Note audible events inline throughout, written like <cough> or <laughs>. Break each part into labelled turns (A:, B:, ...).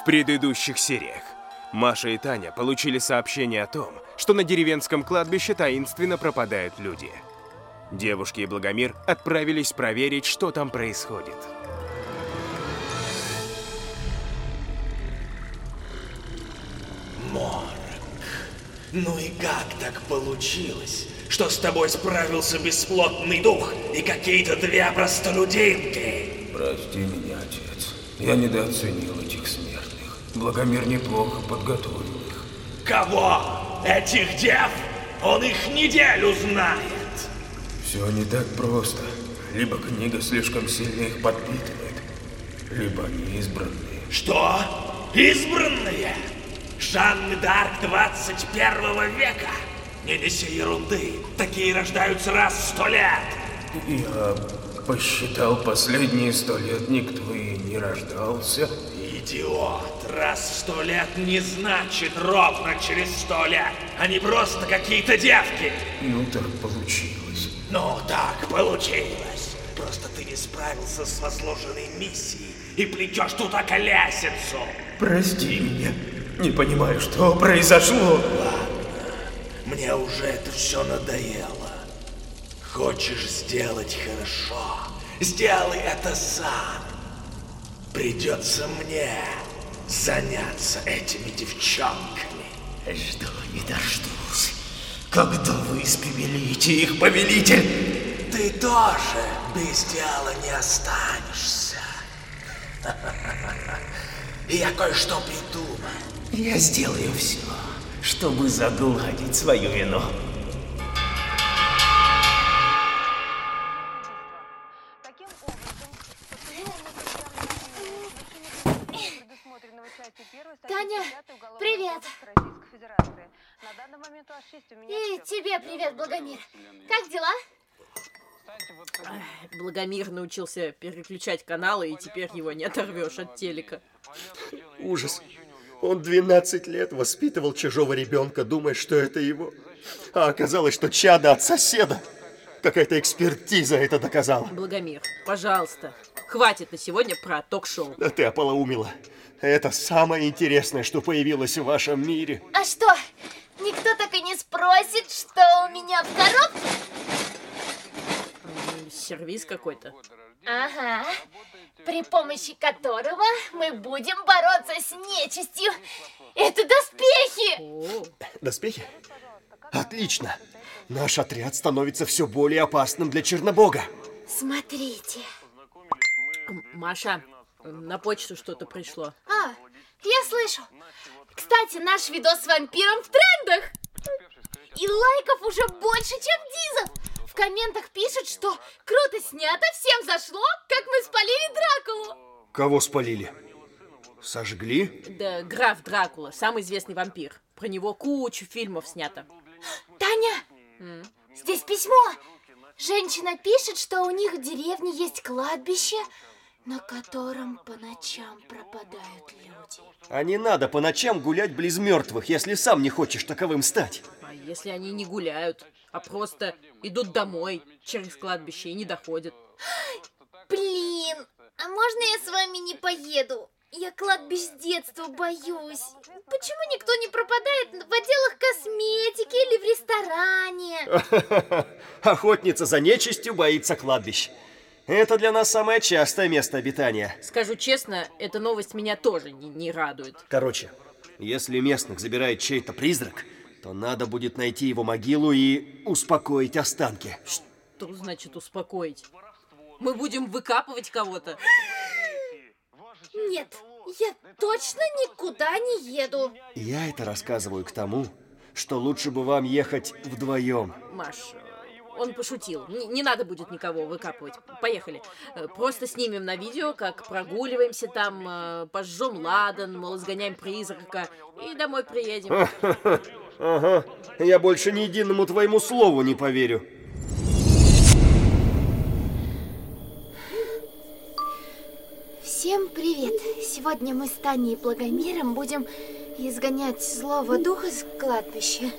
A: В предыдущих сериях Маша и Таня получили сообщение о том, что на деревенском кладбище таинственно пропадают люди. Девушки и Благомир отправились проверить, что там происходит.
B: Морок. Ну и как так получилось, что с тобой справился бесплотный дух и какие-то две простолюдинки?
C: Прости меня, отец. Я недооценил этих смертных. Благомир неплохо подготовил их.
B: Кого? Этих дев? Он их неделю знает.
C: Все не так просто. Либо книга слишком сильно их подпитывает, либо они избранные.
B: Что? Избранные? Жанны Дарк 21 века? Не неси ерунды. Такие рождаются раз в сто лет.
C: Я посчитал, последние сто лет никто и не рождался.
B: Идиот! Раз в сто лет не значит ровно через сто лет. Они просто какие-то девки.
C: Ну так получилось.
B: Ну так получилось. Просто ты не справился с возложенной миссией и плетешь тут околесицу.
C: Прости меня. Не понимаю, что произошло.
B: Мне уже это все надоело. Хочешь сделать хорошо? Сделай это сам. Придется мне заняться этими девчонками.
C: Жду не дождусь. Когда вы испепелите их, повелитель?
B: Ты тоже без дела не останешься. <laughs> Я кое-что придумал.
C: Я сделаю все, чтобы загладить свою вину.
D: Благомир
E: научился переключать каналы, и теперь его не оторвешь от телека.
F: Ужас. Он 12 лет воспитывал чужого ребенка, думая, что это его. А оказалось, что чадо от соседа. Какая-то экспертиза это доказала.
E: Благомир, пожалуйста, хватит на сегодня про ток-шоу.
F: Да ты ополоумила. Это самое интересное, что появилось в вашем мире.
D: А что, никто так и не спросит, что у меня в коробке?
E: Сервис какой-то.
D: Ага. При помощи которого мы будем бороться с нечистью. Это доспехи!
E: О,
F: Доспехи? Отлично. Наш отряд становится все более опасным для Чернобога.
D: Смотрите.
E: Маша, на почту что-то пришло.
D: А, я слышу. Кстати, наш видос с вампиром в трендах. И лайков уже больше, чем дизов. В комментах пишут, что круто снято, всем зашло, как мы спалили Дракулу.
F: Кого спалили? Сожгли?
E: Да, граф Дракула, самый известный вампир. Про него кучу фильмов снято.
D: Таня, здесь письмо. Женщина пишет, что у них в деревне есть кладбище, на котором по ночам пропадают люди.
F: А не надо по ночам гулять близ мертвых, если сам не хочешь таковым стать.
E: А если они не гуляют, а просто идут домой через кладбище и не доходят?
D: Блин, а можно я с вами не поеду? Я кладбищ с детства боюсь. Почему никто не пропадает в отделах косметики или в ресторане? <laughs>
F: Охотница за нечистью боится кладбищ. Это для нас самое частое место обитания.
E: Скажу честно, эта новость меня тоже не, не радует.
F: Короче, если местных забирает чей-то призрак, то надо будет найти его могилу и успокоить останки.
E: Что значит успокоить? Мы будем выкапывать кого-то?
D: Нет, я точно никуда не еду.
F: Я это рассказываю к тому, что лучше бы вам ехать вдвоем.
E: Маш, он пошутил. Не, не надо будет никого выкапывать. Поехали. Э, Просто снимем на видео, как прогуливаемся там, э, пожжем ладан, мол, изгоняем призрака и домой приедем. <laughs>
F: Ага, я больше ни единому твоему слову не поверю.
D: Всем привет! Сегодня мы с Таней и Благомиром будем изгонять злого духа с кладбища.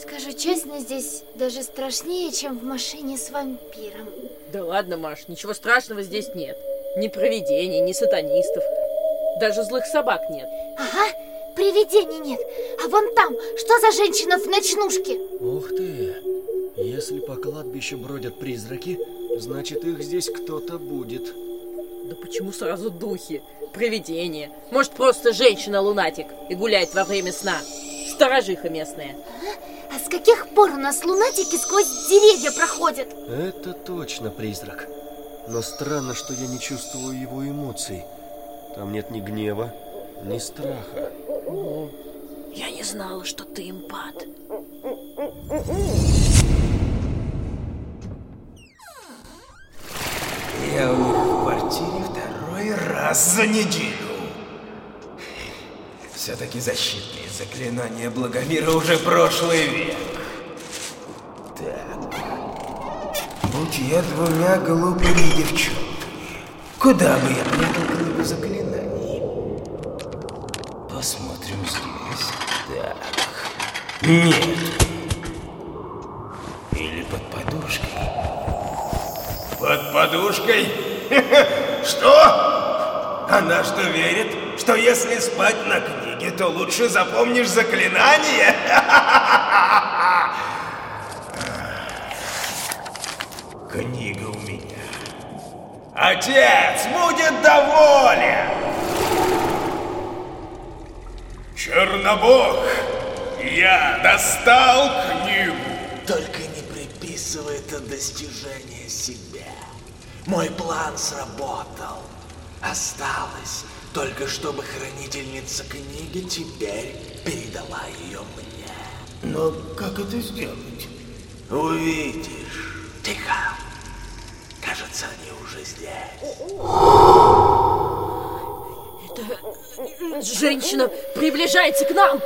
D: Скажу честно, здесь даже страшнее, чем в машине с вампиром.
E: Да ладно, Маш, ничего страшного здесь нет. Ни провидений, ни сатанистов. Даже злых собак нет.
D: Ага, привидений нет. А вон там, что за женщина в ночнушке?
F: Ух ты! Если по кладбищу бродят призраки, значит их здесь кто-то будет.
E: Да почему сразу духи? Привидения. Может, просто женщина-лунатик и гуляет во время сна. Сторожиха местная.
D: А с каких пор у нас лунатики сквозь деревья проходят?
F: Это точно призрак. Но странно, что я не чувствую его эмоций. Там нет ни гнева, ни страха.
E: О, я не знала, что ты импат.
C: Я у них в квартире второй раз за неделю. Все-таки защитные заклинания Благомира уже прошлый век. Так. Будь я двумя глупыми девчонками, куда бы я прятал книгу заклинаний? Посмотрим здесь. Так. Нет. Или под подушкой. Под подушкой? <laughs> Что? Она что, верит, что если спать на книге, то лучше запомнишь заклинание? <laughs> Книга у меня. Отец будет доволен! Чернобог, я достал книгу.
B: Только не приписывай это достижение себе. Мой план сработал. Осталось только чтобы хранительница книги теперь передала ее мне.
C: Но как это сделать?
B: Увидишь. Тихо. Кажется, они уже здесь.
E: Эта женщина приближается к нам.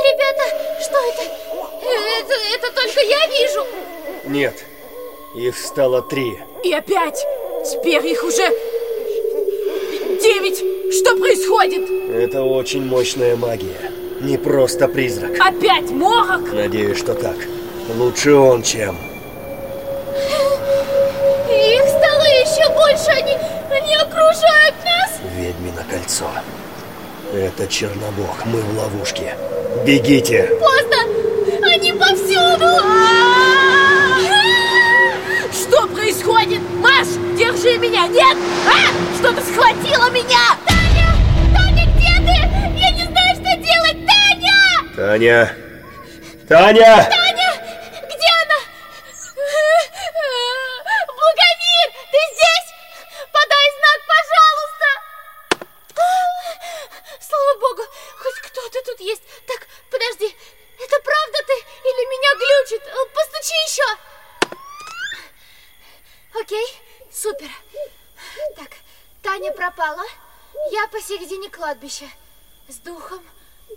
D: Ребята, что это? Это, это только я вижу.
F: Нет, их стало три.
E: И опять. Теперь их уже происходит?
F: Это очень мощная магия. Не просто призрак.
E: Опять морок?
F: Надеюсь, что так. Лучше он, чем...
D: Их стало еще больше. Они, они окружают нас.
F: Ведьмино кольцо. Это Чернобог. Мы в ловушке. Бегите!
D: Поздно. Они повсюду. А-а-а!
E: Что происходит? Маш, держи меня! Нет! А! Что-то схватило меня!
D: Таня! Таня! Таня! Где она? Благомир, ты здесь? Подай знак, пожалуйста! Слава богу, хоть кто-то тут есть. Так, подожди, это правда ты или меня глючит? Постучи еще. Окей, супер. Так, Таня пропала. Я посередине кладбища. С духом,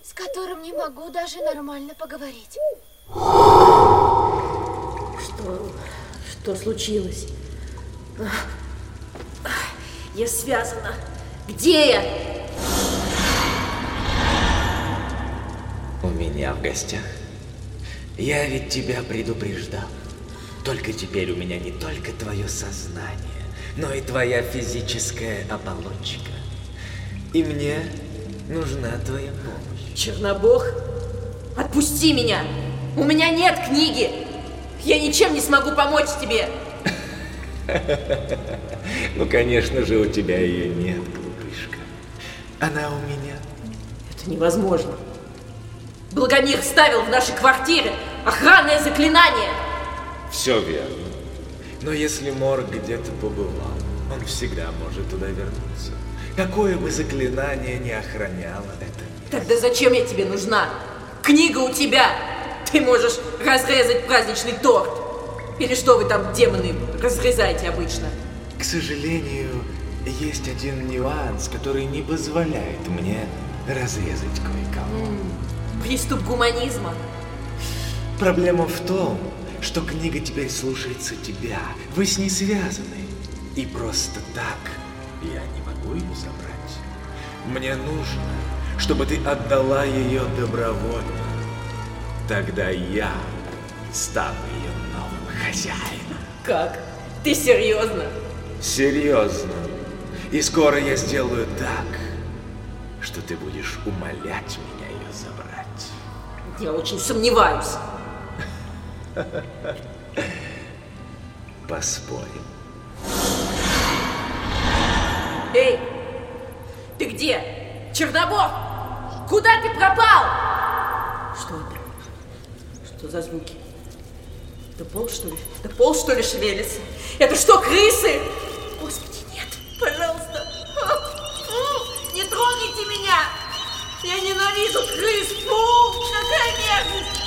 D: с которым не могу даже нормально поговорить.
E: Что... что случилось? Я связана. Где я?
B: У меня в гостях. Я ведь тебя предупреждал. Только теперь у меня не только твое сознание, но и твоя физическая оболочка. И мне нужна твоя помощь.
E: Чернобог, отпусти меня! У меня нет книги! Я ничем не смогу помочь тебе! <laughs>
B: Ну, конечно же, у тебя ее нет, глупышка. Она у меня.
E: Это невозможно. Благомир ставил в нашей квартире охранное заклинание.
B: Все верно. Но если Мор где-то побывал, он всегда может туда вернуться. Какое бы заклинание не охраняло это.
E: Тогда зачем я тебе нужна? Книга у тебя! Ты можешь разрезать праздничный торт. Или что вы там, демоны, разрезаете обычно?
B: К сожалению, есть один нюанс, который не позволяет мне разрезать кое-кого.
E: Приступ гуманизма.
B: Проблема в том, что книга теперь слушается тебя. Вы с ней связаны. И просто так я не могу ее забрать. Мне нужно, чтобы ты отдала ее добровольно. Тогда я стану ее новым хозяином.
E: Как? Ты серьезно?
B: Серьезно. И скоро я сделаю так, что ты будешь умолять меня ее забрать.
E: Я очень сомневаюсь. <laughs>
B: Поспорим.
E: Эй, ты где? Чернобог! Куда ты пропал? Что это? Что за звуки? Это пол, что ли? Это пол, что ли, шевелится? Это что, крысы? Господи, нет, пожалуйста. Не трогайте меня! Я ненавижу крыс! Фу, какая мерзость!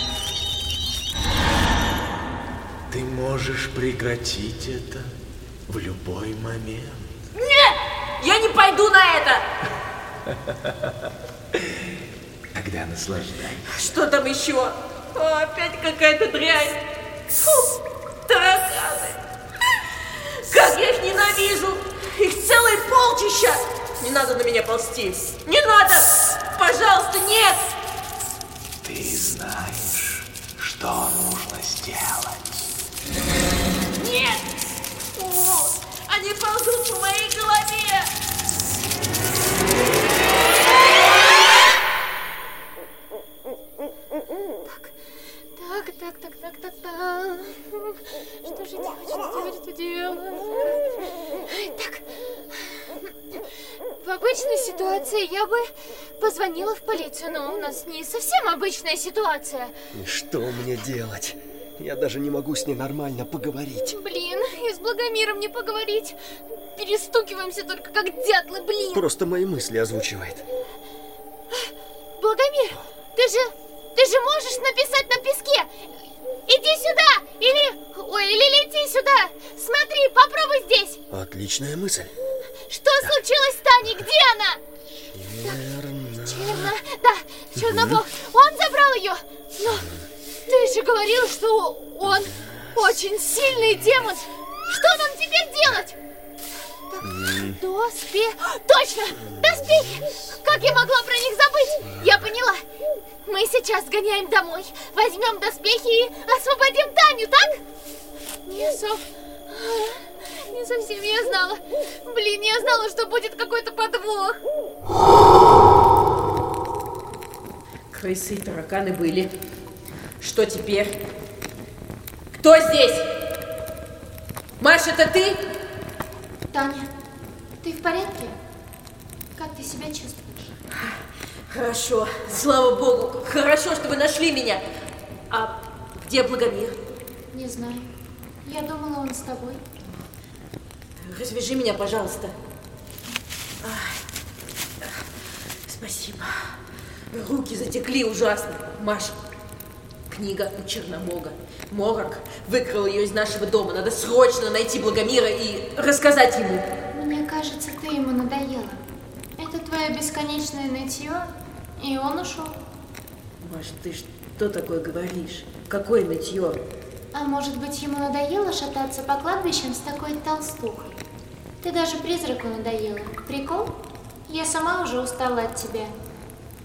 B: Ты можешь прекратить это в любой момент.
E: Нет! Я не пойду на это!
B: Тогда наслаждайся.
E: Что там еще? О, опять какая-то дрянь. Фу, тараканы. Как я их ненавижу. Их целое полчища. Не надо на меня ползти. Не надо. Пожалуйста, нет.
B: Ты знаешь, что нужно сделать.
E: Нет. О, они ползут по моей голове.
D: Так, так, так, так, так, так. Что делать? Так. В обычной ситуации я бы позвонила в полицию, но у нас не совсем обычная ситуация.
F: И что мне делать? Я даже не могу с ней нормально поговорить.
D: Блин, и с Благомиром не поговорить. Перестукиваемся только как дятлы, блин.
F: Просто мои мысли озвучивает.
D: Благомир, ты же, ты же можешь написать на песке. Иди сюда, или, ой, или лети сюда. Смотри, попробуй здесь.
F: Отличная мысль.
D: Что случилось с Таней? Где она?
F: Верно.
D: Черно, да, Чернобог. Он забрал ее. Но ты же говорил, что он очень сильный демон. Что нам теперь делать? Так, доспе... Точно! Доспехи! Как я могла про них забыть? Я поняла. Мы сейчас сгоняем домой, возьмем доспехи и освободим Таню, так? Не сов... Не совсем я знала. Блин, я знала, что будет какой-то подвох.
E: Крысы и тараканы были. Что теперь? Кто здесь? Маша, это ты?
D: Таня, ты в порядке? Как ты себя чувствуешь?
E: Хорошо, слава богу. Хорошо, что вы нашли меня. А где Благомир?
D: Не знаю. Я думала, он с тобой.
E: Развяжи меня, пожалуйста. Спасибо. Руки затекли ужасно. Маша, книга у Черномога. Морок выкрал ее из нашего дома. Надо срочно найти Благомира и рассказать ему.
D: Кажется, ты ему надоела. Это твое бесконечное нытье, и он ушел.
E: Маша, ты что такое говоришь? Какое нытье?
D: А может быть, ему надоело шататься по кладбищам с такой толстухой? Ты даже призраку надоела. Прикол? Я сама уже устала от тебя.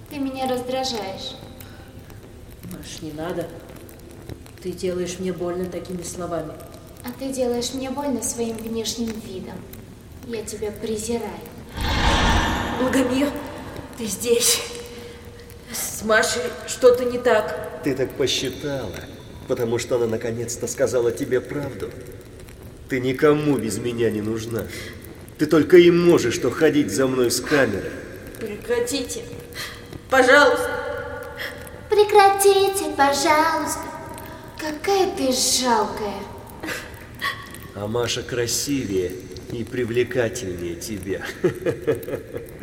D: Ты меня раздражаешь.
E: Маш, не надо. Ты делаешь мне больно такими словами.
D: А ты делаешь мне больно своим внешним видом. Я тебя презираю.
E: Благомир, ты здесь. С Машей что-то не так.
F: Ты так посчитала, потому что она наконец-то сказала тебе правду. Ты никому без меня не нужна. Ты только и можешь что ходить за мной с камерой.
E: Прекратите. Пожалуйста.
D: Прекратите, пожалуйста. Какая ты жалкая.
F: А Маша красивее и привлекательнее тебя. <laughs>